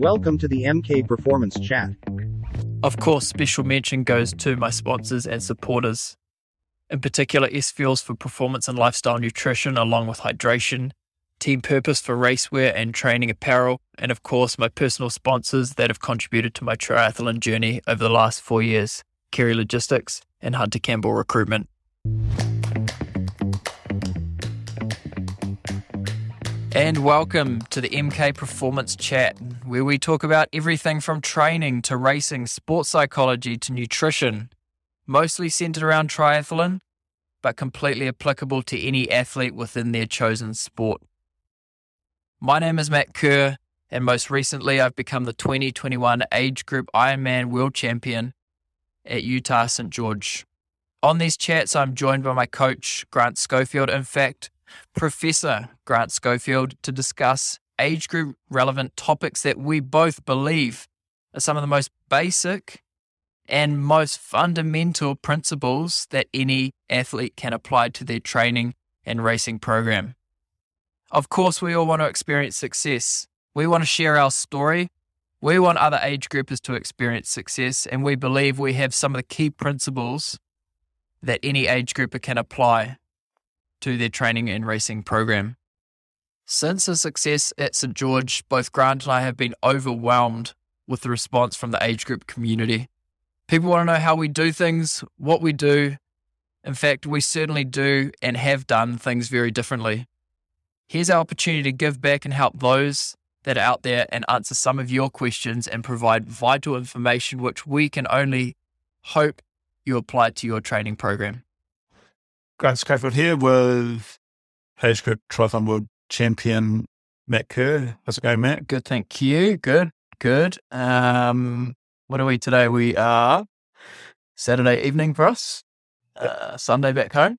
Welcome to the MK Performance Chat. Of course, special mention goes to my sponsors and supporters. In particular, S Fuels for performance and lifestyle nutrition, along with hydration, Team Purpose for racewear and training apparel, and of course, my personal sponsors that have contributed to my triathlon journey over the last four years Kerry Logistics and Hunter Campbell Recruitment. And welcome to the MK Performance Chat, where we talk about everything from training to racing, sports psychology to nutrition, mostly centered around triathlon, but completely applicable to any athlete within their chosen sport. My name is Matt Kerr, and most recently, I've become the 2021 age group Ironman World Champion at Utah St. George. On these chats, I'm joined by my coach, Grant Schofield. In fact, Professor Grant Schofield to discuss age group relevant topics that we both believe are some of the most basic and most fundamental principles that any athlete can apply to their training and racing program. Of course, we all want to experience success. We want to share our story. We want other age groupers to experience success, and we believe we have some of the key principles that any age grouper can apply to their training and racing program. Since the success at St. George, both Grant and I have been overwhelmed with the response from the age group community. People want to know how we do things, what we do. In fact, we certainly do and have done things very differently. Here's our opportunity to give back and help those that are out there and answer some of your questions and provide vital information which we can only hope you apply to your training program. Grant Schofield here with Group Triathlon World Champion Matt Kerr. How's it going, Matt? Good, thank you. Good, good. Um, what are we today? We are Saturday evening for us. Uh, Sunday back home.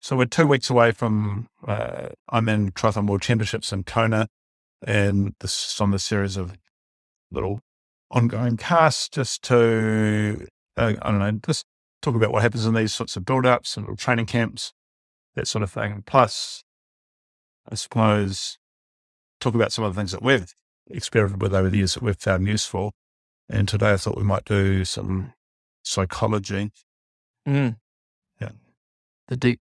So we're two weeks away from uh, Ironman Triathlon World Championships in Kona, and this is on the series of little ongoing casts just to uh, I don't know, just talk about what happens in these sorts of build-ups and little training camps, that sort of thing. Plus, I suppose talk about some of the things that we've experimented with over the years that we've found useful. And today I thought we might do some psychology. Mm. Yeah. The deep.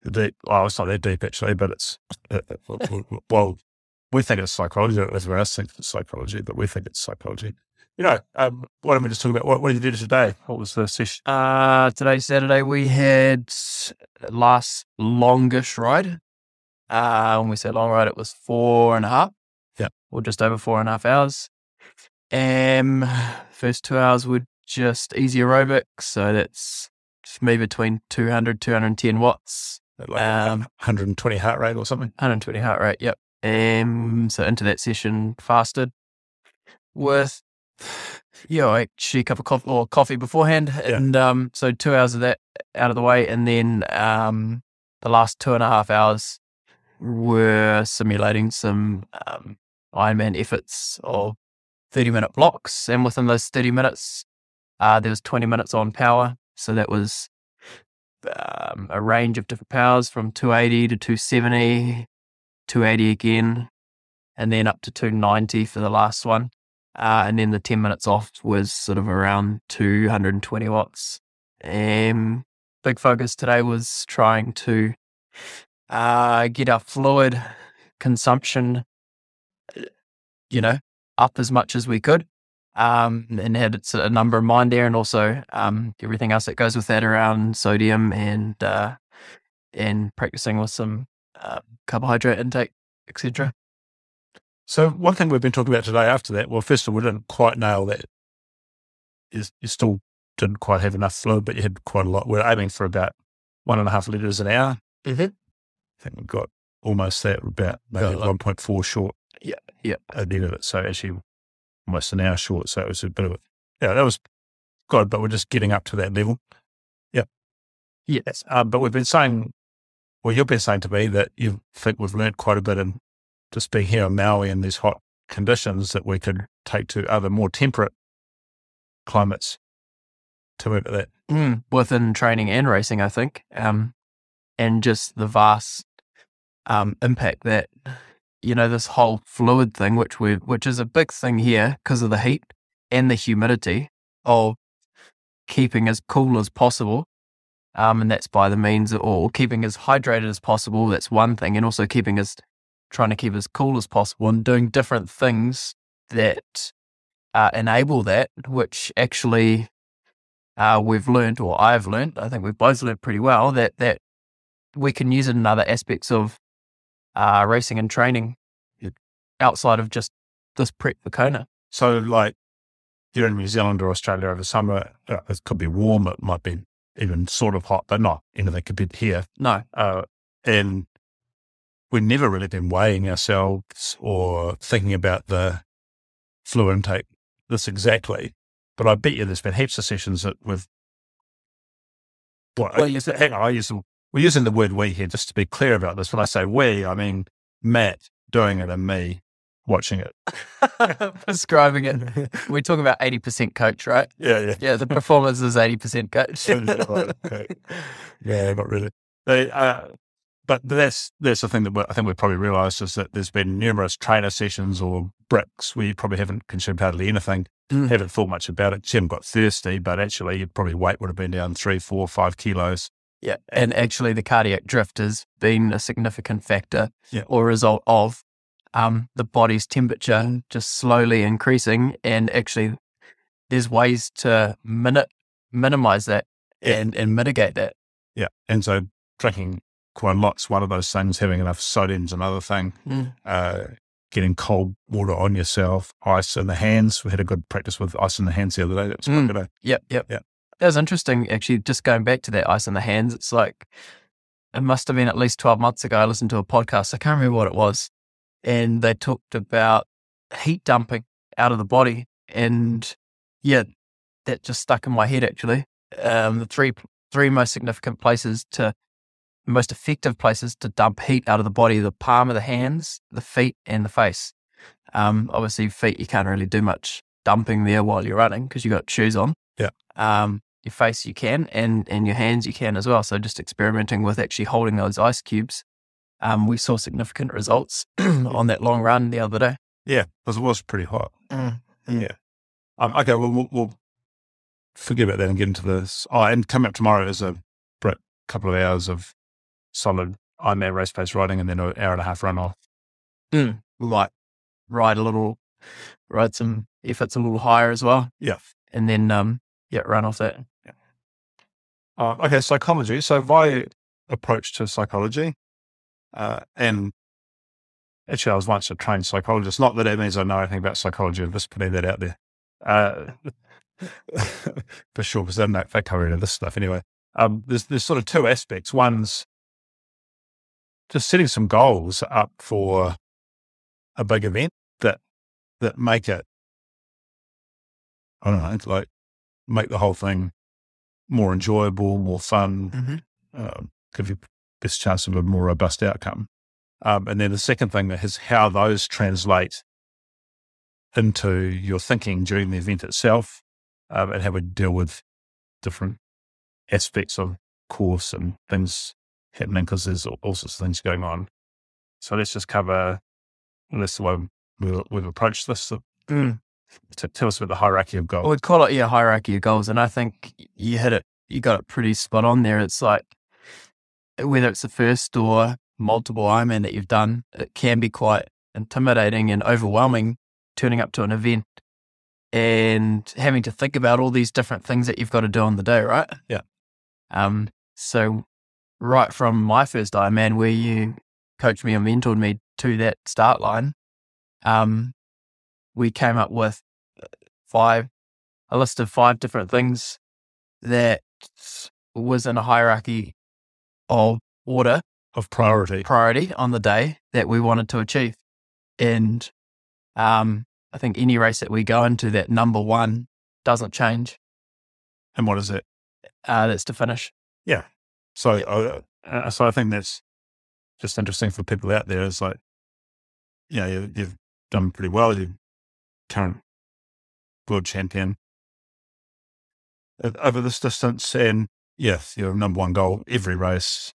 The deep. Well, it's not that deep actually, but it's uh, well, we think it's psychology. Everyone else thinks it's psychology, but we think it's psychology. You know, um, why don't we just talk about what, what did you do today? What was the session? Uh, today, Saturday, we had last longish ride. Uh, when we say long ride, it was four and a half. Yeah. Or just over four and a half hours. Um, first two hours were just easy aerobics. So that's just me between 200, 210 watts. Like um, 120 heart rate or something? 120 heart rate, yep. Um, so into that session, fasted with yeah, I actually a cup of coffee or coffee beforehand, Yeah. and um, so two hours of that out of the way, and then um, the last two and a half hours were simulating some um, Ironman efforts of thirty minute blocks, and within those thirty minutes, uh, there was twenty minutes on power, so that was um, a range of different powers from 280 to 270, 280 again, and then up to 290 for the last one. Uh, and then the 10 minutes off was sort of around 220 watts. Um, big focus today was trying to uh, get our fluid consumption, you know, up as much as we could. Um, and had a number in mind there, and also um, everything else that goes with that around sodium and uh, and practicing with some uh, carbohydrate intake, etc. So one thing we've been talking about today after that, well, first of all, we didn't quite nail that. You, you still didn't quite have enough fluid, but you had quite a lot. We're aiming for about one and a half litres an hour. Mm-hmm. I think we've got almost that, about maybe Got like- 1.4 short. Yeah, yeah. At the end of it. So actually almost an hour short. So it was a bit of a, yeah, that was good, but we're just getting up to that level. Yeah. Yes. Um, but we've been saying, well, you've been saying to me that you think we've learned quite a bit in just being here in Maui in these hot conditions that we could take to other more temperate climates to move at that. Mm, within training and racing, I think, um, and just the vast um, impact that you know, this whole fluid thing, which we which is a big thing here because of the heat and the humidity of keeping as cool as possible. Um, and that's by the means of, or keeping as hydrated as possible. That's one thing. And also keeping as, trying to keep as cool as possible and doing different things that uh, enable that, which actually uh, we've learned, or I've learned, I think we've both learned pretty well that, that we can use it in other aspects of uh, racing and training outside of just this prep for Kona. So, like, you're in New Zealand or Australia over summer, uh, it could be warm, it might be even sort of hot, but not anything compared here. No. Uh, and we've never really been weighing ourselves or thinking about the fluid intake this exactly. But I bet you there's been heaps of sessions that with. Well, Well, I, hang on, I use we're using the word we here just to be clear about this. When I say we, I mean Matt doing it and me watching it. Prescribing it. We talk about 80% coach, right? Yeah, yeah. Yeah, the performance is 80% coach. Yeah, not really. They, uh, but that's that's the thing that we- I think we've probably realised is that there's been numerous trainer sessions or bricks where you probably haven't consumed hardly anything, Mm. haven't thought much about it, you haven't got thirsty, but actually your probably weight would have been down three, four, five kilos. Yeah. And actually, the cardiac drift has been a significant factor Yeah. or result of um, the body's temperature just slowly increasing. And actually, there's ways to mini- minimize that Yeah. and, and mitigate that. Yeah, and so drinking quite a lot's one of those things. Having enough sodium's another thing. Mm. Uh, getting cold water on yourself, ice in the hands. We had a good practice with ice in the hands the other day. That was quite Mm. good. eh? Yep. Yep. Yeah. That was interesting. Actually, just going back to that ice in the hands, it's like, it must have been at least 12 months ago. I listened to a podcast. I can't remember what it was. And they talked about heat dumping out of the body. And yeah, that just stuck in my head actually. Um, the three, three most significant places to, most effective places to dump heat out of the body, the palm of the hands, the feet, and the face. Um, obviously, feet, you can't really do much dumping there while you're running because you've got shoes on. Yeah. Um, your face you can, and and your hands you can as well. So just experimenting with actually holding those ice cubes, um, we saw significant results on that long run the other day. Yeah, because it was pretty hot. Mm. Yeah. Um, okay, well, we'll, we'll forget about that and get into this. Oh, and coming up tomorrow is a couple of hours of solid I Ironman race pace riding and then an hour and a half run off. We might ride a little, ride some efforts a little higher as well, Yeah. and then um, yeah, run off that. Uh, okay, psychology. So my approach to psychology, uh, and actually I was once a trained psychologist. Not that it means I know anything about psychology. I'm just putting that out there. Uh, for sure, because don't they cover any this stuff anyway. Um, there's there's sort of two aspects. One's just setting some goals up for a big event that that make it. I don't know, it's like make the whole thing more enjoyable, more fun, Mm-hmm. um, give you best chance of a more robust outcome. Um, and then the second thing is how those translate into your thinking during the event itself, um, and how we deal with different aspects of course and things happening because there's all, sorts of things going on. So let's just cover. this the way we- we've approached this. So Mm. t- tell us about the hierarchy of goals. Well, we call it yeah hierarchy of goals, and I think you hit it. You got it pretty spot on there. It's like whether it's the first or multiple Ironman that you've done, it can be quite intimidating and overwhelming turning up to an event and having to think about all these different things that you've got to do on the day, right? Yeah. Um. So, right from my first Ironman, where you coached me and mentored me to that start line, um, we came up with five, a list of five different things that was in a hierarchy of order, of priority. priority on the day that we wanted to achieve. And um, I think any race that we go into, that number one doesn't change. And what is it? Uh, that's to finish. Yeah. So, uh, uh, so I think that's just interesting for people out there. Is like, you know, you, you've done pretty well. You're current world champion over this distance, and yes, your number one goal every race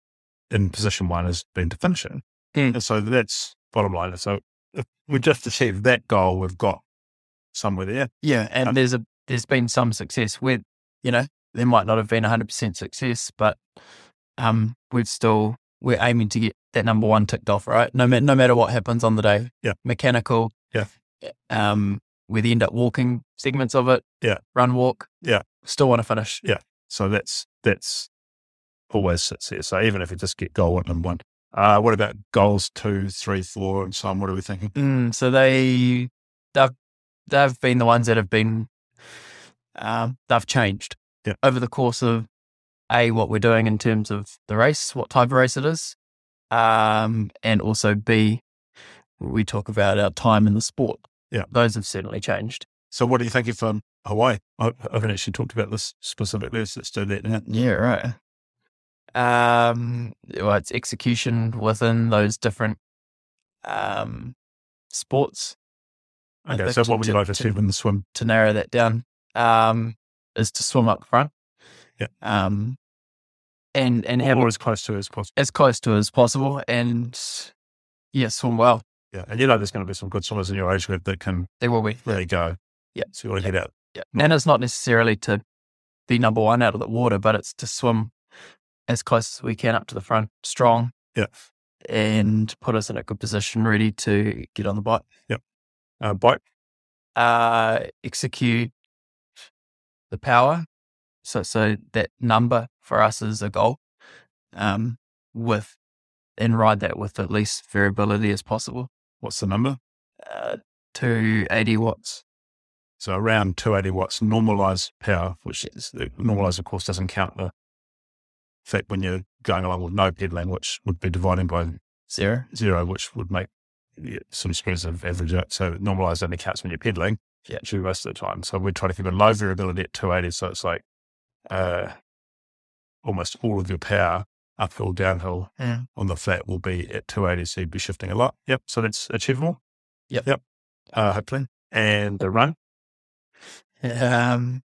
in position one has been to finish it. Mm. And so that's bottom line. So if we just achieve that goal, we've got somewhere there. Yeah, and Um, there's a there's been some success with you know there might not have been 100 percent success, but um we've still we're aiming to get that number one ticked off, right? No matter no matter what happens on the day. Yeah. mechanical. Yeah. um, we end up walking segments of it. Yeah. run walk. Yeah. still want to finish. Yeah. So that's that's always success. So even if we just get goal one and one. Uh, what about goals two, three, four, and so on? What are we thinking? Mm, so they they've they've been the ones that have been um, they've changed Yeah. over the course of a what we're doing in terms of the race, what type of race it is, um, and also b we talk about our time in the sport. Yeah. those have certainly changed. So what are you thinking from Hawaii? I, haven't actually talked about this specifically. Let's, let's do that now. Yeah, right. Um, well, it's execution within those different um sports. Okay, so what would you like to to- achieve in the swim? to narrow that down um, is to swim up front. Yeah. Um, and and have Or as close to as possible. as close to as possible, and yeah, swim well. Yeah, and you know there's going to be some good swimmers in your age group that can There will be. really go. Yeah. So you want to Yeah. get out. Yeah. And it's not necessarily to be number one out of the water, but it's to swim as close as we can up to the front, strong. Yeah. And put us in a good position, ready to get on the bike. Uh, bike. uh, execute the power. So, so that number for us is a goal. Um, with and ride that with at least variability as possible. What's the number? Uh, to 80 watts. So around 280 watts normalized power, which is the normalized, of course, doesn't count the fact when you're going along with no pedaling, which would be dividing by Zero. zero, which would make yeah, some screws of average out. So normalized only counts when you're pedaling, Yeah. actually most of the time. So we try to keep a low variability at 280. So it's like uh, almost all of your power, uphill, downhill Yeah. on the flat will be at 280. So you'd be shifting a lot. Yep. So that's achievable. Yep. Yep. Uh, hopefully. And the run. Um,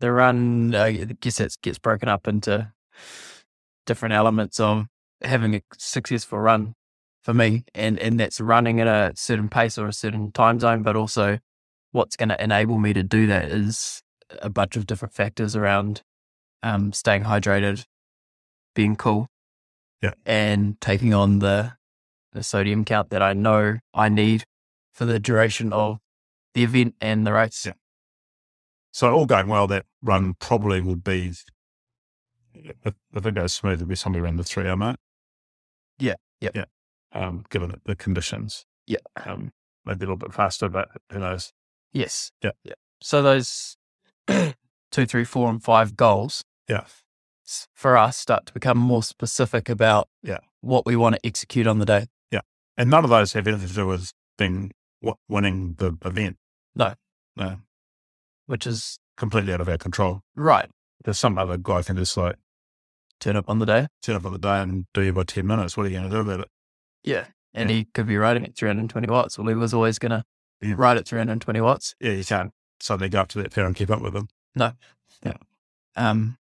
the run, I guess it gets broken up into different elements of having a successful run for me. And, and that's running at a certain pace or a certain time zone, but also what's going to enable me to do that is a bunch of different factors around um, staying hydrated, being cool, Yeah. and taking on the, the sodium count that I know I need for the duration of the event and the race. Yeah. So all going well, that run probably would be, if, if it goes smooth, it'd be somewhere around the three hour mark. Yeah, yep. Yeah. Um, given the conditions. Yeah. Um, maybe a little bit faster, but who knows? Yes. Yeah. Yeah. So those two, three, four, and five goals Yeah. for us start to become more specific about Yeah. what we want to execute on the day. Yeah. And none of those have anything to do with being w- winning the event. No. No. Which is Completely out of our control. right. There's some other guy can just like Turn up on the day. turn up on the day and do you by 10 minutes. What are you going to do about it? Yeah. And Yeah. he could be riding at 320 watts. Well, he was always going to Yeah. ride at 320 watts. Yeah, you can't suddenly go up to that pair and keep up with them. No. Yeah. Um,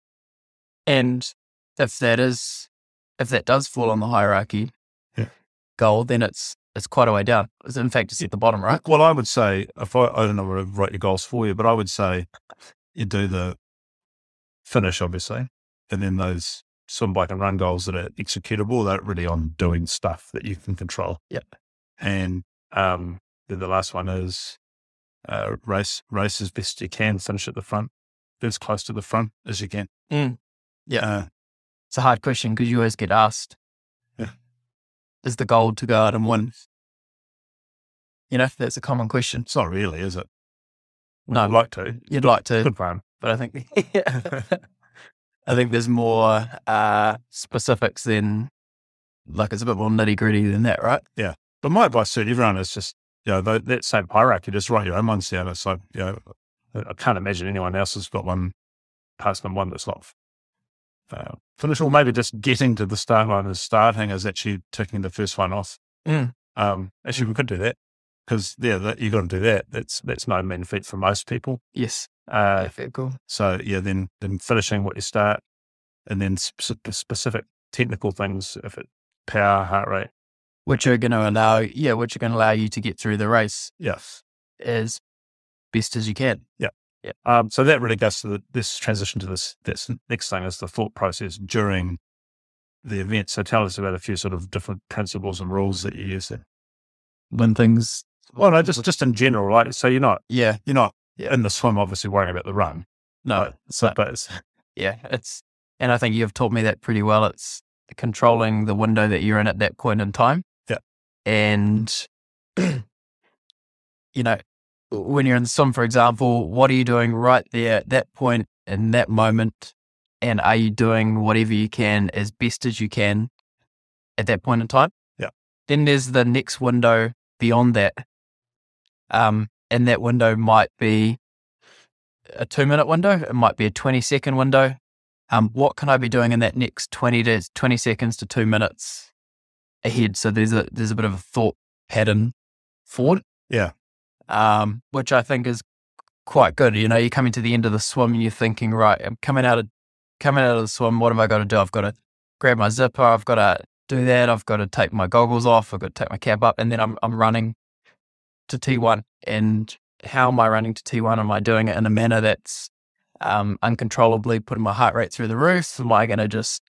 and if that is, if that does fall on the hierarchy Yeah. goal, then it's, it's quite a way down. It's- In fact, it's at the bottom, right? Well, I would say, if I, I don't know where to write your goals for you, but I would say you do the finish, obviously, and then those swim, bike, and run goals that are executable, they're really on doing stuff that you can control. Yep. And um, then the last one is uh, race, race as best you can, finish at the front, as close to the front as you can. Mm. Yeah. Uh, It's a hard question because you always get asked, Yeah. is the goal to go out and win? You know, that's a common question. it's not really, is it? No. I'd like to. You'd like to, Good fun. but I think, I think there's more uh, specifics than, like, it's a bit more nitty gritty than that, right? Yeah. But my advice to everyone is just, you know, tho- that same hierarchy, just write your own ones down. It's like, you know, I can't imagine anyone else has got one past them one that's not uh, finished, or maybe just getting to the start line and starting is actually ticking the first one off. Mm. Um, actually, we could do that because yeah, that, you got to do that. That's that's no mean feat for most people. Yes. Uh, cool. so yeah, then then finishing what you start, and then sp- specific technical things if it power, heart rate, which are going to allow, yeah, which are going to allow you to get through the race Yes. as best as you can. Yeah um, so that really goes to the, this transition to this, this next thing is the thought process during the event. So tell us about a few sort of different principles and rules that you use there. When things, Well, no, just, just in general, right? So you're not, yeah, you're not Yeah. in the swim, obviously worrying about the run, no, so, but it's, yeah, it's, and I think you've taught me that pretty well. It's controlling the window that you're in at that point in time. And, you know, when you're in the swim, for example, what are you doing right there at that point in that moment? And are you doing whatever you can as best as you can at that point in time? Yeah. Then there's the next window beyond that. Um, and that window might be a two minute window, it might be a 20 second window. Um, what can I be doing in that next 20 to 20 seconds to two minutes ahead? So there's a there's a bit of a thought pattern forward. Yeah. Um, which I think is quite good. You know, you're coming to the end of the swim and you're thinking, right, I'm coming out of coming out of the swim, what am I gonna do? I've got to grab my zipper, I've got to do that, I've got to take my goggles off, I've got to take my cap up, and then I'm I'm running to T1. And how am I running to T1? Am I doing it in a manner that's um, uncontrollably putting my heart rate through the roof? Am I going to just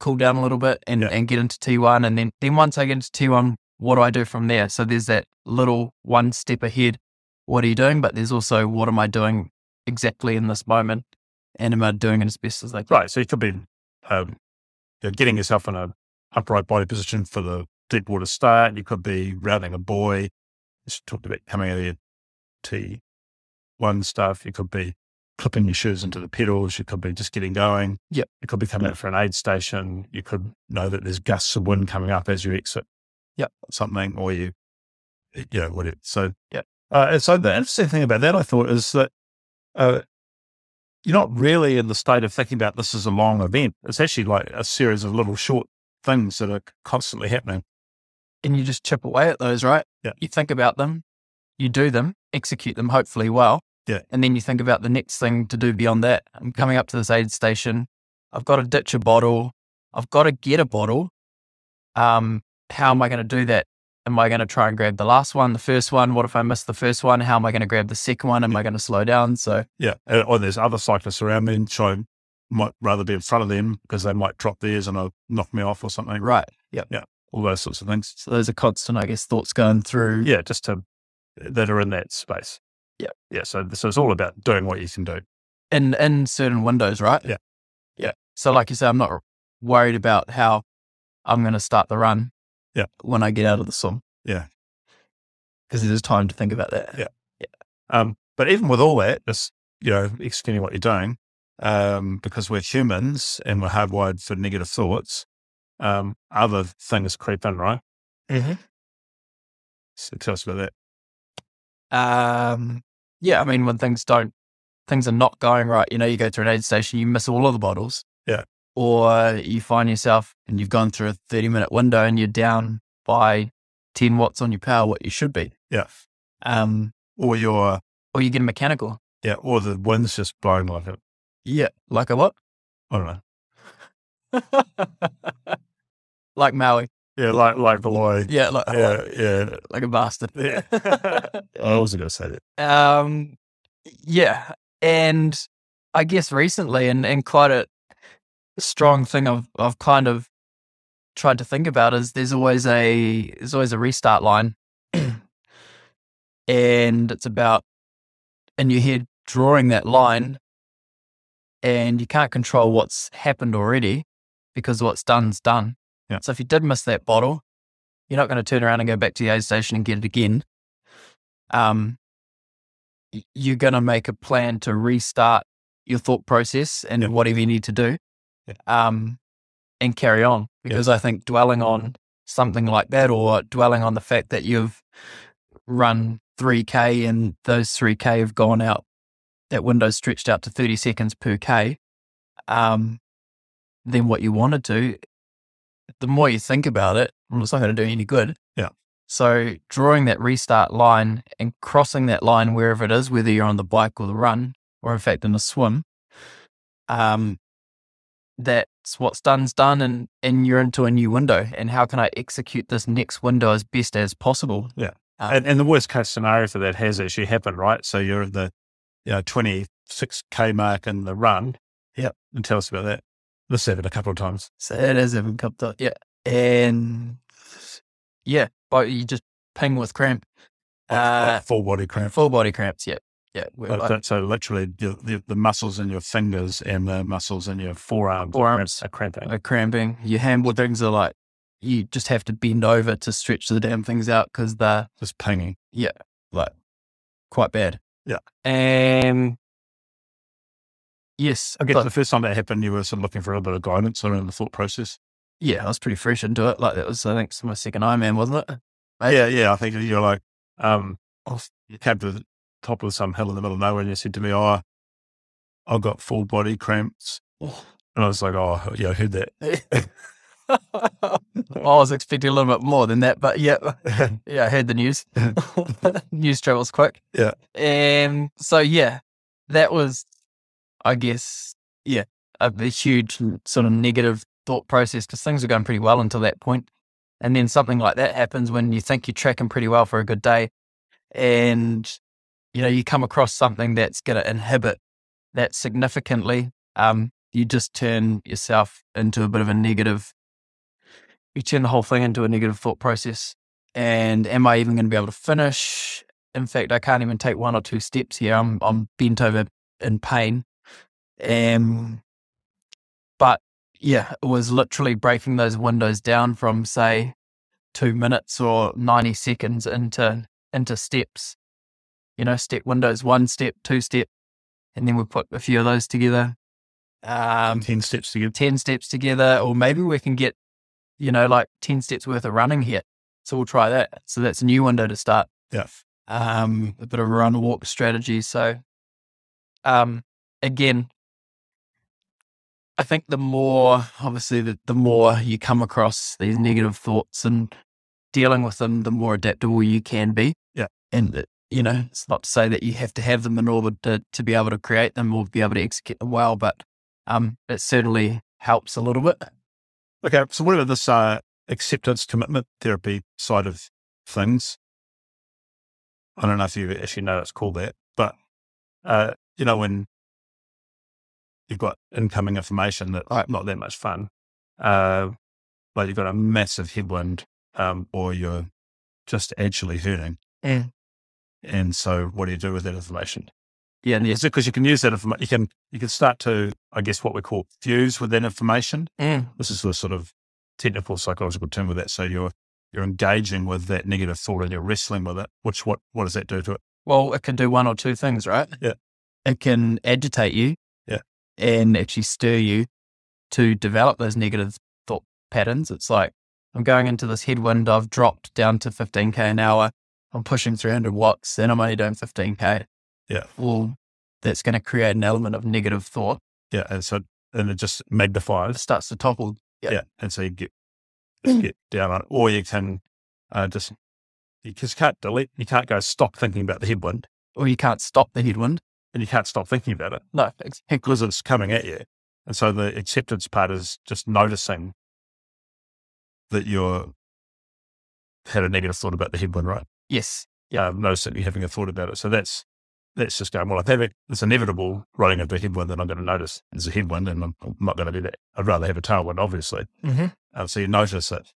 cool down a little bit and, Yeah. and get into T1? And then, then once I get into T1, what do I do from there? So there's that little one step ahead. What are you doing? But there's also what am I doing exactly in this moment? And am I doing it as best as I can? right. So you could be um, you know, getting yourself in a upright body position for the deep water start. You could be rounding a buoy. Just talked about coming out of your T one stuff. You could be clipping your shoes into the pedals. You could be just getting going. Yep. You could be coming out for an aid station. You could know that there's gusts of wind coming up as you exit. Yep. Something, or you, you know, whatever. So, yeah. Uh, and so the interesting thing about that, I thought, is that uh, you're not really in the state of thinking about this as a long event. It's actually like a series of little short things that are constantly happening. and you just chip away at those, right? Yeah. You think about them, you do them, execute them hopefully well. Yeah. And then you think about the next thing to do beyond that. I'm coming up to this aid station. I've got to ditch a bottle. I've got to get a bottle. Um, how am I going to do that? Am I going to try and grab the last one, the first one? What if I miss the first one? How am I going to grab the second one? Am I going to slow down? So Yeah. Uh, Or there's other cyclists around me, and so I might rather be in front of them because they might drop theirs and it'll knock me off or something. right. Yeah. Yeah. All those sorts of things. So those are constant, I guess, thoughts going through. Yeah. Just to, that are in that space. Yep. Yeah. So, so it's all about doing what you can do. in in certain windows, right? Yeah. Yeah. So like you say, I'm not worried about how I'm going to start the run. Yeah. When I get out of the swim. Yeah. Because there's time to think about that. Yeah. Um, but even with all that, just, you know, executing what you're doing, um, because we're humans and we're hardwired for negative thoughts, um, other things creep in, right? Mm-hmm. So tell us about that. Um. Yeah. I mean, when things don't, things are not going right. You know, you go to an aid station, you miss all of the bottles. Yeah. Or you find yourself and you've gone through a 30 minute window and you're down by 10 watts on your power, what you should be. Yeah. Um. Or your, Or you get a mechanical. yeah, or the wind's just blowing like a, Yeah. Like a what? I don't know. like Maui. Yeah, like, like below. Yeah, like, Yeah, yeah. like a bastard. Yeah. I wasn't going to say that. um, yeah, and I guess recently, and and quite a strong thing I've I've kind of tried to think about is there's always a there's always a restart line, and it's about in your head drawing that line, and you can't control what's happened already because what's done's done. Yeah. So if you did miss that bottle, you're not going to turn around and go back to the aid station and get it again. Um, you're going to make a plan to restart your thought process and Yeah. whatever you need to do, Yeah. um, and carry on. Because I think dwelling on something like that, or dwelling on the fact that you've run 3k and those 3k have gone out, that window's stretched out to 30 seconds per k, um, then what you want to do, the more you think about it, it's not going to do you any good. Yeah. So drawing that restart line and crossing that line wherever it is, whether you're on the bike or the run, or in fact in the swim, um, that's what's done's done and, and you're into a new window. And how can I execute this next window as best as possible? Yeah. Um, and, and the worst case scenario for that has actually happened, right? So you're at the you know, 26K mark in the run. Yep. And tell us about that. This happened a couple of times. So it is even come to yeah. And yeah, but you just ping with cramp. Like- Uh, like full body cramp. full body cramps, yeah. Yeah. we're like- that- so literally the, the, the muscles in your fingers and the muscles in your forearms, Forearms. are cramping. are cramping. Your hamstrings are like you just have to bend over to stretch the damn things out because they're Just pinging. Yeah, like quite bad. Yeah. And yes, I guess but- the first time that happened, you were sort of looking for a little bit of guidance around the thought process. yeah, I was pretty fresh into it. Like that was, I think, my second Ironman, wasn't it? Yeah, yeah. I think you're like, um, you came to the top of some hill in the middle of nowhere and you said to me, Oh, I've got full body cramps. And I was like, Oh, yeah, I heard that. I was expecting a little bit more than that, but yeah, yeah, I heard the news. news travels quick. Yeah. And so yeah, that was, I guess, yeah, a, a huge sort of negative thought process because things are going pretty well until that point, and then something like that happens when you think you're tracking pretty well for a good day, and you know you come across something that's going to inhibit that significantly. Um, you just turn yourself into a bit of a negative you turn the whole thing into a negative thought process. And am I even going to be able to finish? In fact, I can't even take one or two steps here. I'm I'm bent over in pain. Um, but yeah, it was literally breaking those windows down from say two minutes or ninety seconds into into steps. You know, step windows, one step, two step, and then we put a few of those together. Um, 10 steps together. 10 steps together, or maybe we can get, you know, like 10 steps worth of running here. So we'll try that. So that's a new window to start. Yeah. Um, a bit of a run walk strategy. So, um, again, I think the more, obviously, the, the more you come across these negative thoughts and dealing with them, the more adaptable you can be. Yeah. And, it- you know, it's not to say that you have to have them in order to, to be able to create them or be able to execute them well, but um, it certainly helps a little bit. Okay. So what about this uh, acceptance commitment therapy side of things? I don't know if you actually know it's called that, but, uh, you know, when you've got incoming information that's Right. not that much fun, uh, like you've got a massive headwind, um, or you're just actually hurting. And so what do you do with that information? Yeah, and yes. Because you can use that information? You can, you can start to, I guess, what we call fuse with that information. Mm. This is the sort of technical psychological term with that. So you're, you're engaging with that negative thought and you're wrestling with it, which what, what does that do to it? Well, it can do one or two things, right? Yeah. It can agitate you. And actually stir you to develop those negative thought patterns. It's like, I'm going into this headwind. I've dropped down to 15K an hour. I'm pushing 300 watts and I'm only doing 15K. Yeah. Well, that's going to create an element of negative thought. Yeah. And so, and it just magnifies. It starts to topple. Yeah. Yeah. And so you get, get down on it. Or you can, uh, just, you just can't delete, you can't go stop thinking about the headwind Or you can't stop the headwind. And you can't stop thinking about it. No, because it's coming at you. And so the acceptance part is just noticing that you're had a negative thought about the headwind, right? Yes. Yeah. Um, noticing you're having a thought about it. So that's that's just going, well, if having it's inevitable running into a headwind, that I'm going to notice there's a headwind and I'm, I'm not going to do that. I'd rather have a tailwind, obviously. Mm-hmm. Um, so you notice it.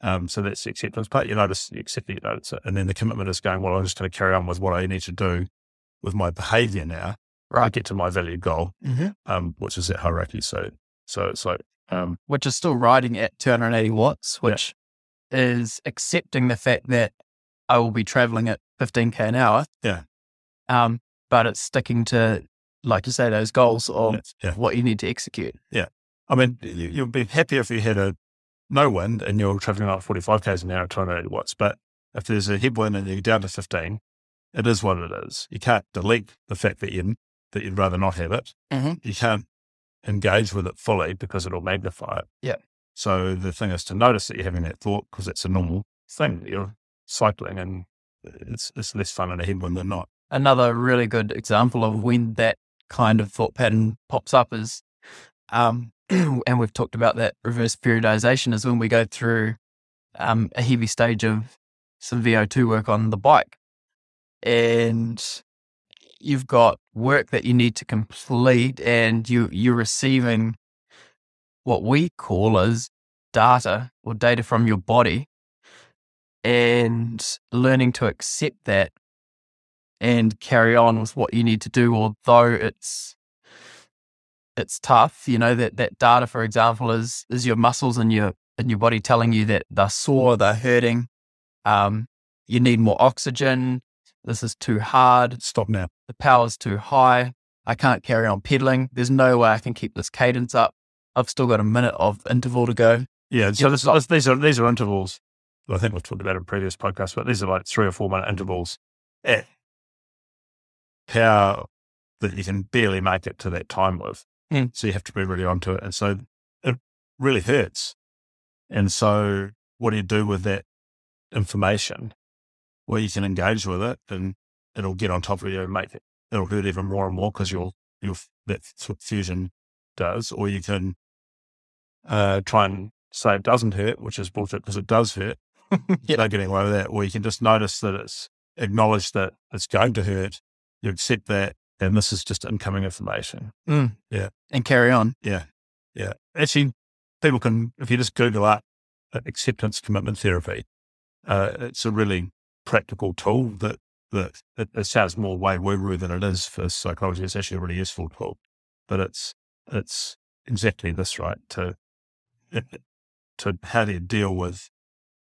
Um, so that's the acceptance part. You notice, you accept that you notice it. And then the commitment is going, well, I'm just going to carry on with what I need to do with my behavior now Right. get to my value goal Mm-hmm. um, which is that hierarchy. So, so it's like, um, which is still riding at 280 watts, Yeah. which is accepting the fact that I will be traveling at 15k an hour. Yeah. Um, but it's sticking to, like you say, those goals of that's- yeah. what you need to execute. Yeah. I mean, you, you'd be happier if you had a no wind and you're traveling at 45 k's an hour at 280 watts. But if there's a headwind and you're down to 15, it is what it is. You can't delete the fact that you that you'd rather not have it. Mhm. You can't engage with it fully because it'll magnify it. Yeah. So the thing is to notice that you're having that thought because it's a normal thing. You're cycling and it's it's less fun in a headwind than not. Another really good example of when that kind of thought pattern pops up is um, and we've talked about that reverse periodization is when we go through um, a heavy stage of some VO2 work on the bike. And you've got work that you need to complete and you you're receiving what we call as data or data from your body and learning to accept that and carry on with what you need to do although it's it's tough. You know that that data for example is is your muscles and your and your body telling you that they're sore they're hurting um you need more oxygen this is too hard Stop now. the power's too high i can't carry on pedaling there's no way i can keep this cadence up i've still got a minute of interval to go Yeah. So this, this, these are these are intervals. I think we've talked about in previous podcasts, but these are like three or four minute intervals at power that you can barely make it to that time with. Mm. So you have to be really onto it. And so it really hurts. And so what do you do with that information? Well, you can engage with it and it'll get on top of you and make it, it'll hurt even more and more because you'll, you'll, that's what fusion does. Or you can uh, try and say it doesn't hurt, which is bullshit because it does hurt. Yep. No getting away with that. Or you can just notice that it's acknowledge that it's going to hurt. You accept that, and this is just incoming information. Mm. Yeah. and carry on Yeah. Yeah. Actually, people can, if you just Google up uh, acceptance commitment therapy, uh, it's a really practical tool that, that it, it sounds more way woo woo than it is for psychology. It's actually a really useful tool, but it's, it's exactly this, right? To, to how do you deal with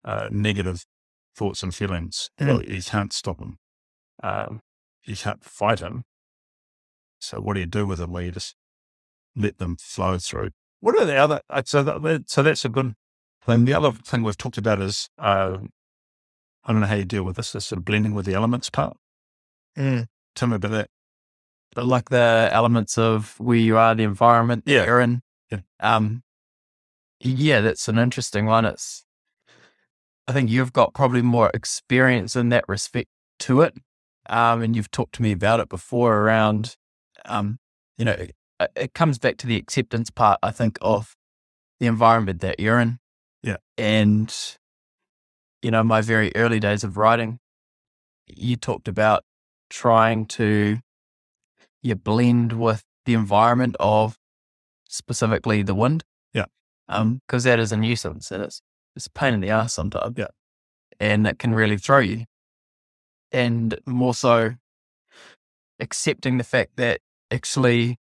uh, negative thoughts and feelings? Mm. Well, you can't stop them. Um, you can't fight them. So what do you do with them? Where you just let them flow through. What are the other? uh, So that, so that's a good thing. The other thing we've talked about is uh, I don't know how you deal with this. This sort of blending with the elements part. Tell me about that. but like the elements of where you are, the environment that Yeah. you're in. Yeah. Um, yeah, that's an interesting one. It's, I think you've got probably more experience in that respect to it. Um, and you've talked to me about it before around, um, you know, it, it comes back to the acceptance part, I think, of the environment that you're in. Yeah. And, you know, my very early days of writing, you talked about trying to you blend with the environment of specifically the wind. Yeah. Um, because that is a nuisance and it's it's a pain in the ass sometimes. Yeah. And it can really throw you. And more so accepting the fact that actually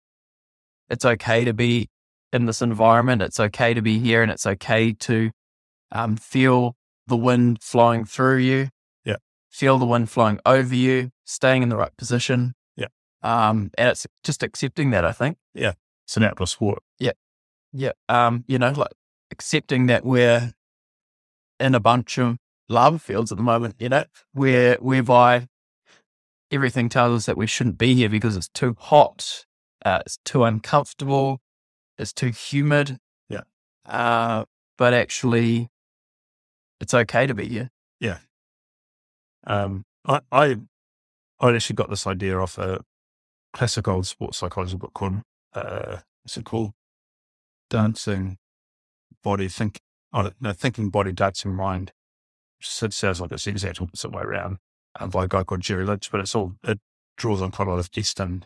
it's okay to be in this environment. It's okay to be here and it's okay to um, feel the wind flowing through you. Yeah. Feel the wind flowing over you, staying in the right position. Yeah. Um, and it's just accepting that, I think. Yeah. It's an outdoor sport. Yeah. Yeah. Um, you know, like accepting that we're in a bunch of lava fields at the moment, you know, where whereby everything tells us that we shouldn't be here because it's too hot, uh, it's too uncomfortable, it's too humid. Yeah. Uh, but actually it's okay to be you. Yeah. Um, I, I, I actually got this idea off a classic old sports psychology book called, uh, it called? Dancing Body Think, oh, no, Thinking Body, Dancing Mind. It sounds like it's the exact opposite way around um, by a guy called Jerry Lynch, but it's all, it draws on quite a lot of Eastern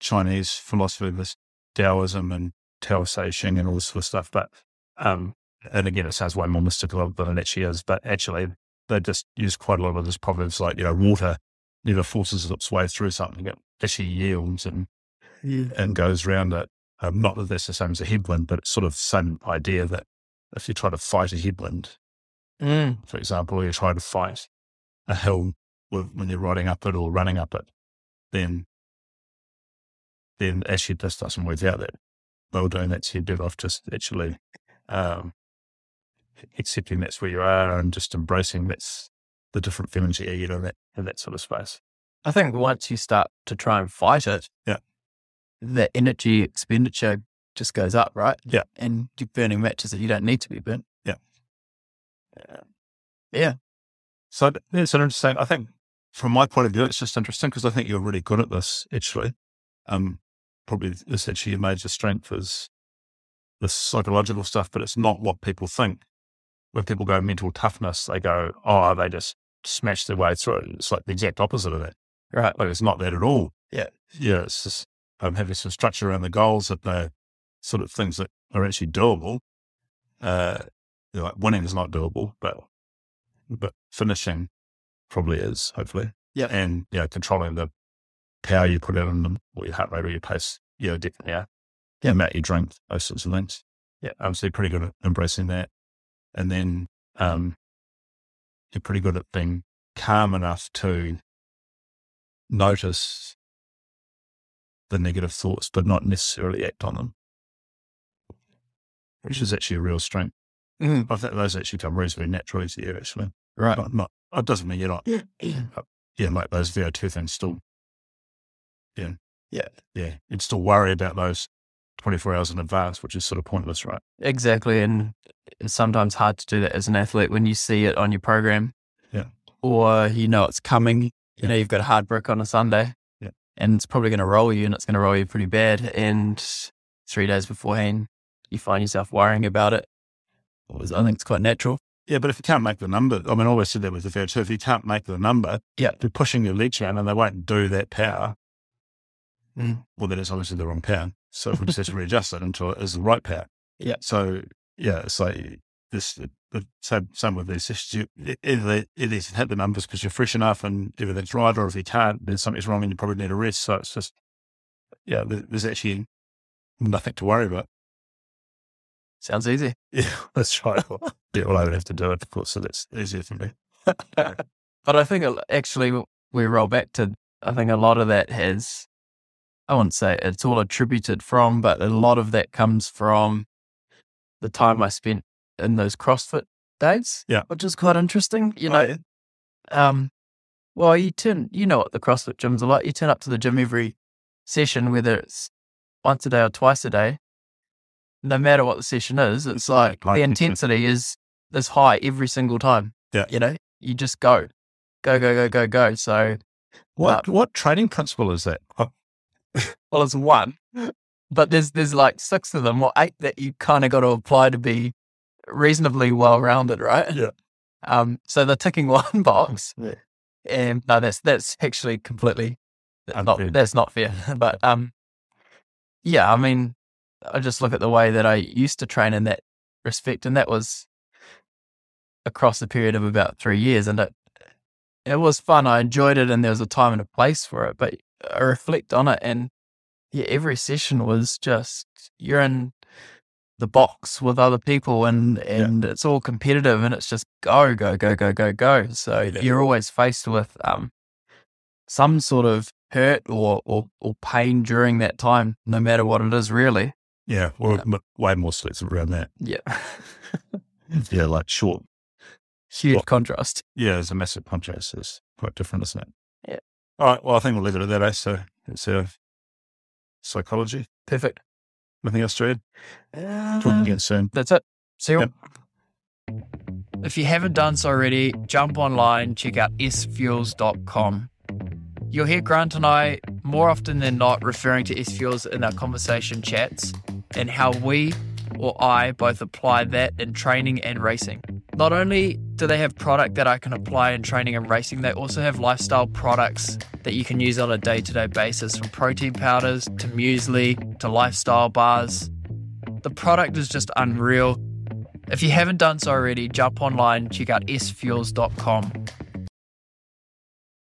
Chinese philosophy, this Taoism and Tao Te and all this sort of stuff. But, um, and again, it sounds way more mystical than it actually is, but actually they just use quite a lot of those proverbs like, you know, water never forces its way through something. It actually yields and, and goes around it. Um, not that that's the same as a headwind, but it's sort of same idea that if you try to fight a headwind, Mm. for example, or you try to fight a hill with, when you're riding up it or running up it, then then actually this doesn't work out that well doing that. So you're better off just actually um, accepting that's where you are and just embracing that's the different feelings that you get in that in that sort of space. I think once you start to try and fight it, Yeah. the energy expenditure just goes up, right? Yeah. And you're burning matches that you don't need to be burnt. Yeah. Yeah. Yeah. So it's an interesting. I think from my point of view, it's just interesting because I think you're really good at this. Actually, um, probably this actually your major strength is the psychological stuff, but it's not what people think. When people go mental toughness, they go, oh, they just smash their way through it. It's like the exact opposite of that. Right. Like it's not that at all. Yeah. Yeah. It's just um, having some structure around the goals that they're sort of things that are actually doable. Uh, you know, like winning is not doable, but but finishing probably is, hopefully. Yeah. And yeah, controlling the power you put out on them, or your heart rate or your pace. Yeah, definitely. Yeah. The amount you drink, those sorts of things. Yeah. Um, so you're pretty good at embracing that. And then um, you're pretty good at being calm enough to notice the negative thoughts, but not necessarily act on them, which is actually a real strength. Mhm. I think those actually come reasonably naturally to you, actually. Right. Not, not, it doesn't mean you're not, yeah, yeah, like those VO2 things still, yeah. Yeah. Yeah. You'd still worry about those 24 hours in advance, which is sort of pointless, right? Exactly. And it's sometimes hard to do that as an athlete when you see it on your program. Yeah. Or you know it's coming. You Yeah. know, you've got a hard brick on a Sunday. Yeah. And it's probably going to roll you and it's going to roll you pretty bad. And three days beforehand, you find yourself worrying about it. I think it's quite natural. Yeah, but if you can't make the number, I mean, I always said that with the VO2, if you can't make the number, Yeah. they're pushing your legs around and they won't do that power. Mm. Well, then it's obviously the wrong power. So we just have to readjust it until it is the right pair. Yeah. So, yeah, it's like this, the same, same with these issues. You, either, they- either you hit the numbers because you're fresh enough and everything's right, or if you can't, then something's wrong and you probably need a rest. So it's just, yeah, there's actually nothing to worry about. Sounds easy. Yeah, that's right. Well, yeah, well, I would have to do it, of course, so that's easier for me. But I think uh, actually we roll back to, I think a lot of that has, I wouldn't say it's all attributed from, but a lot of that comes from the time I spent in those CrossFit days. Yeah. Which is quite interesting. You Oh, know, yeah. um, well, you turn, you know what the CrossFit gyms are like. You turn up to the gym every session, whether it's once a day or twice a day, no matter what the session is, it's like Like the intensity is is high every single time. Yeah. You know, you just go, go, go, go, go, go. So, What, what training principle is that? Well, it's one, but there's there's like six of them or eight that you kind of got to apply to be reasonably well rounded, right? Yeah. Um. So the ticking one box, Yeah. and no, that's that's actually completely that's not that's not fair. But um, yeah, I mean, I just look at the way that I used to train in that respect, and that was across a period of about three years, and it it was fun. I enjoyed it, and there was a time and a place for it. But I reflect on it, and yeah, every session was just you're in the box with other people, and and it's all competitive, and it's just go go go go go go. So Yeah. you're always faced with um some sort of hurt or, or or pain during that time, no matter what it is, really. yeah, we're m- way more selective around that. Yeah, Yeah, like short. huge Well- contrast. Yeah, there's a massive contrast. It's quite different, isn't it? Yeah. All right. Well, I think we'll leave it at that. Eh? So it's uh, psychology. Perfect. Anything else to add? Talking Uh, again soon. That's it. See you. Yep. If you haven't done so already, jump online, check out sfuels.com. You'll hear Grant and I more often than not referring to S-Fuels in our conversation chats and how we or I both apply that in training and racing. Not only do they have product that I can apply in training and racing, they also have lifestyle products that you can use on a day-to-day basis from protein powders to muesli to lifestyle bars. The product is just unreal. If you haven't done so already, jump online, check out sfuels.com.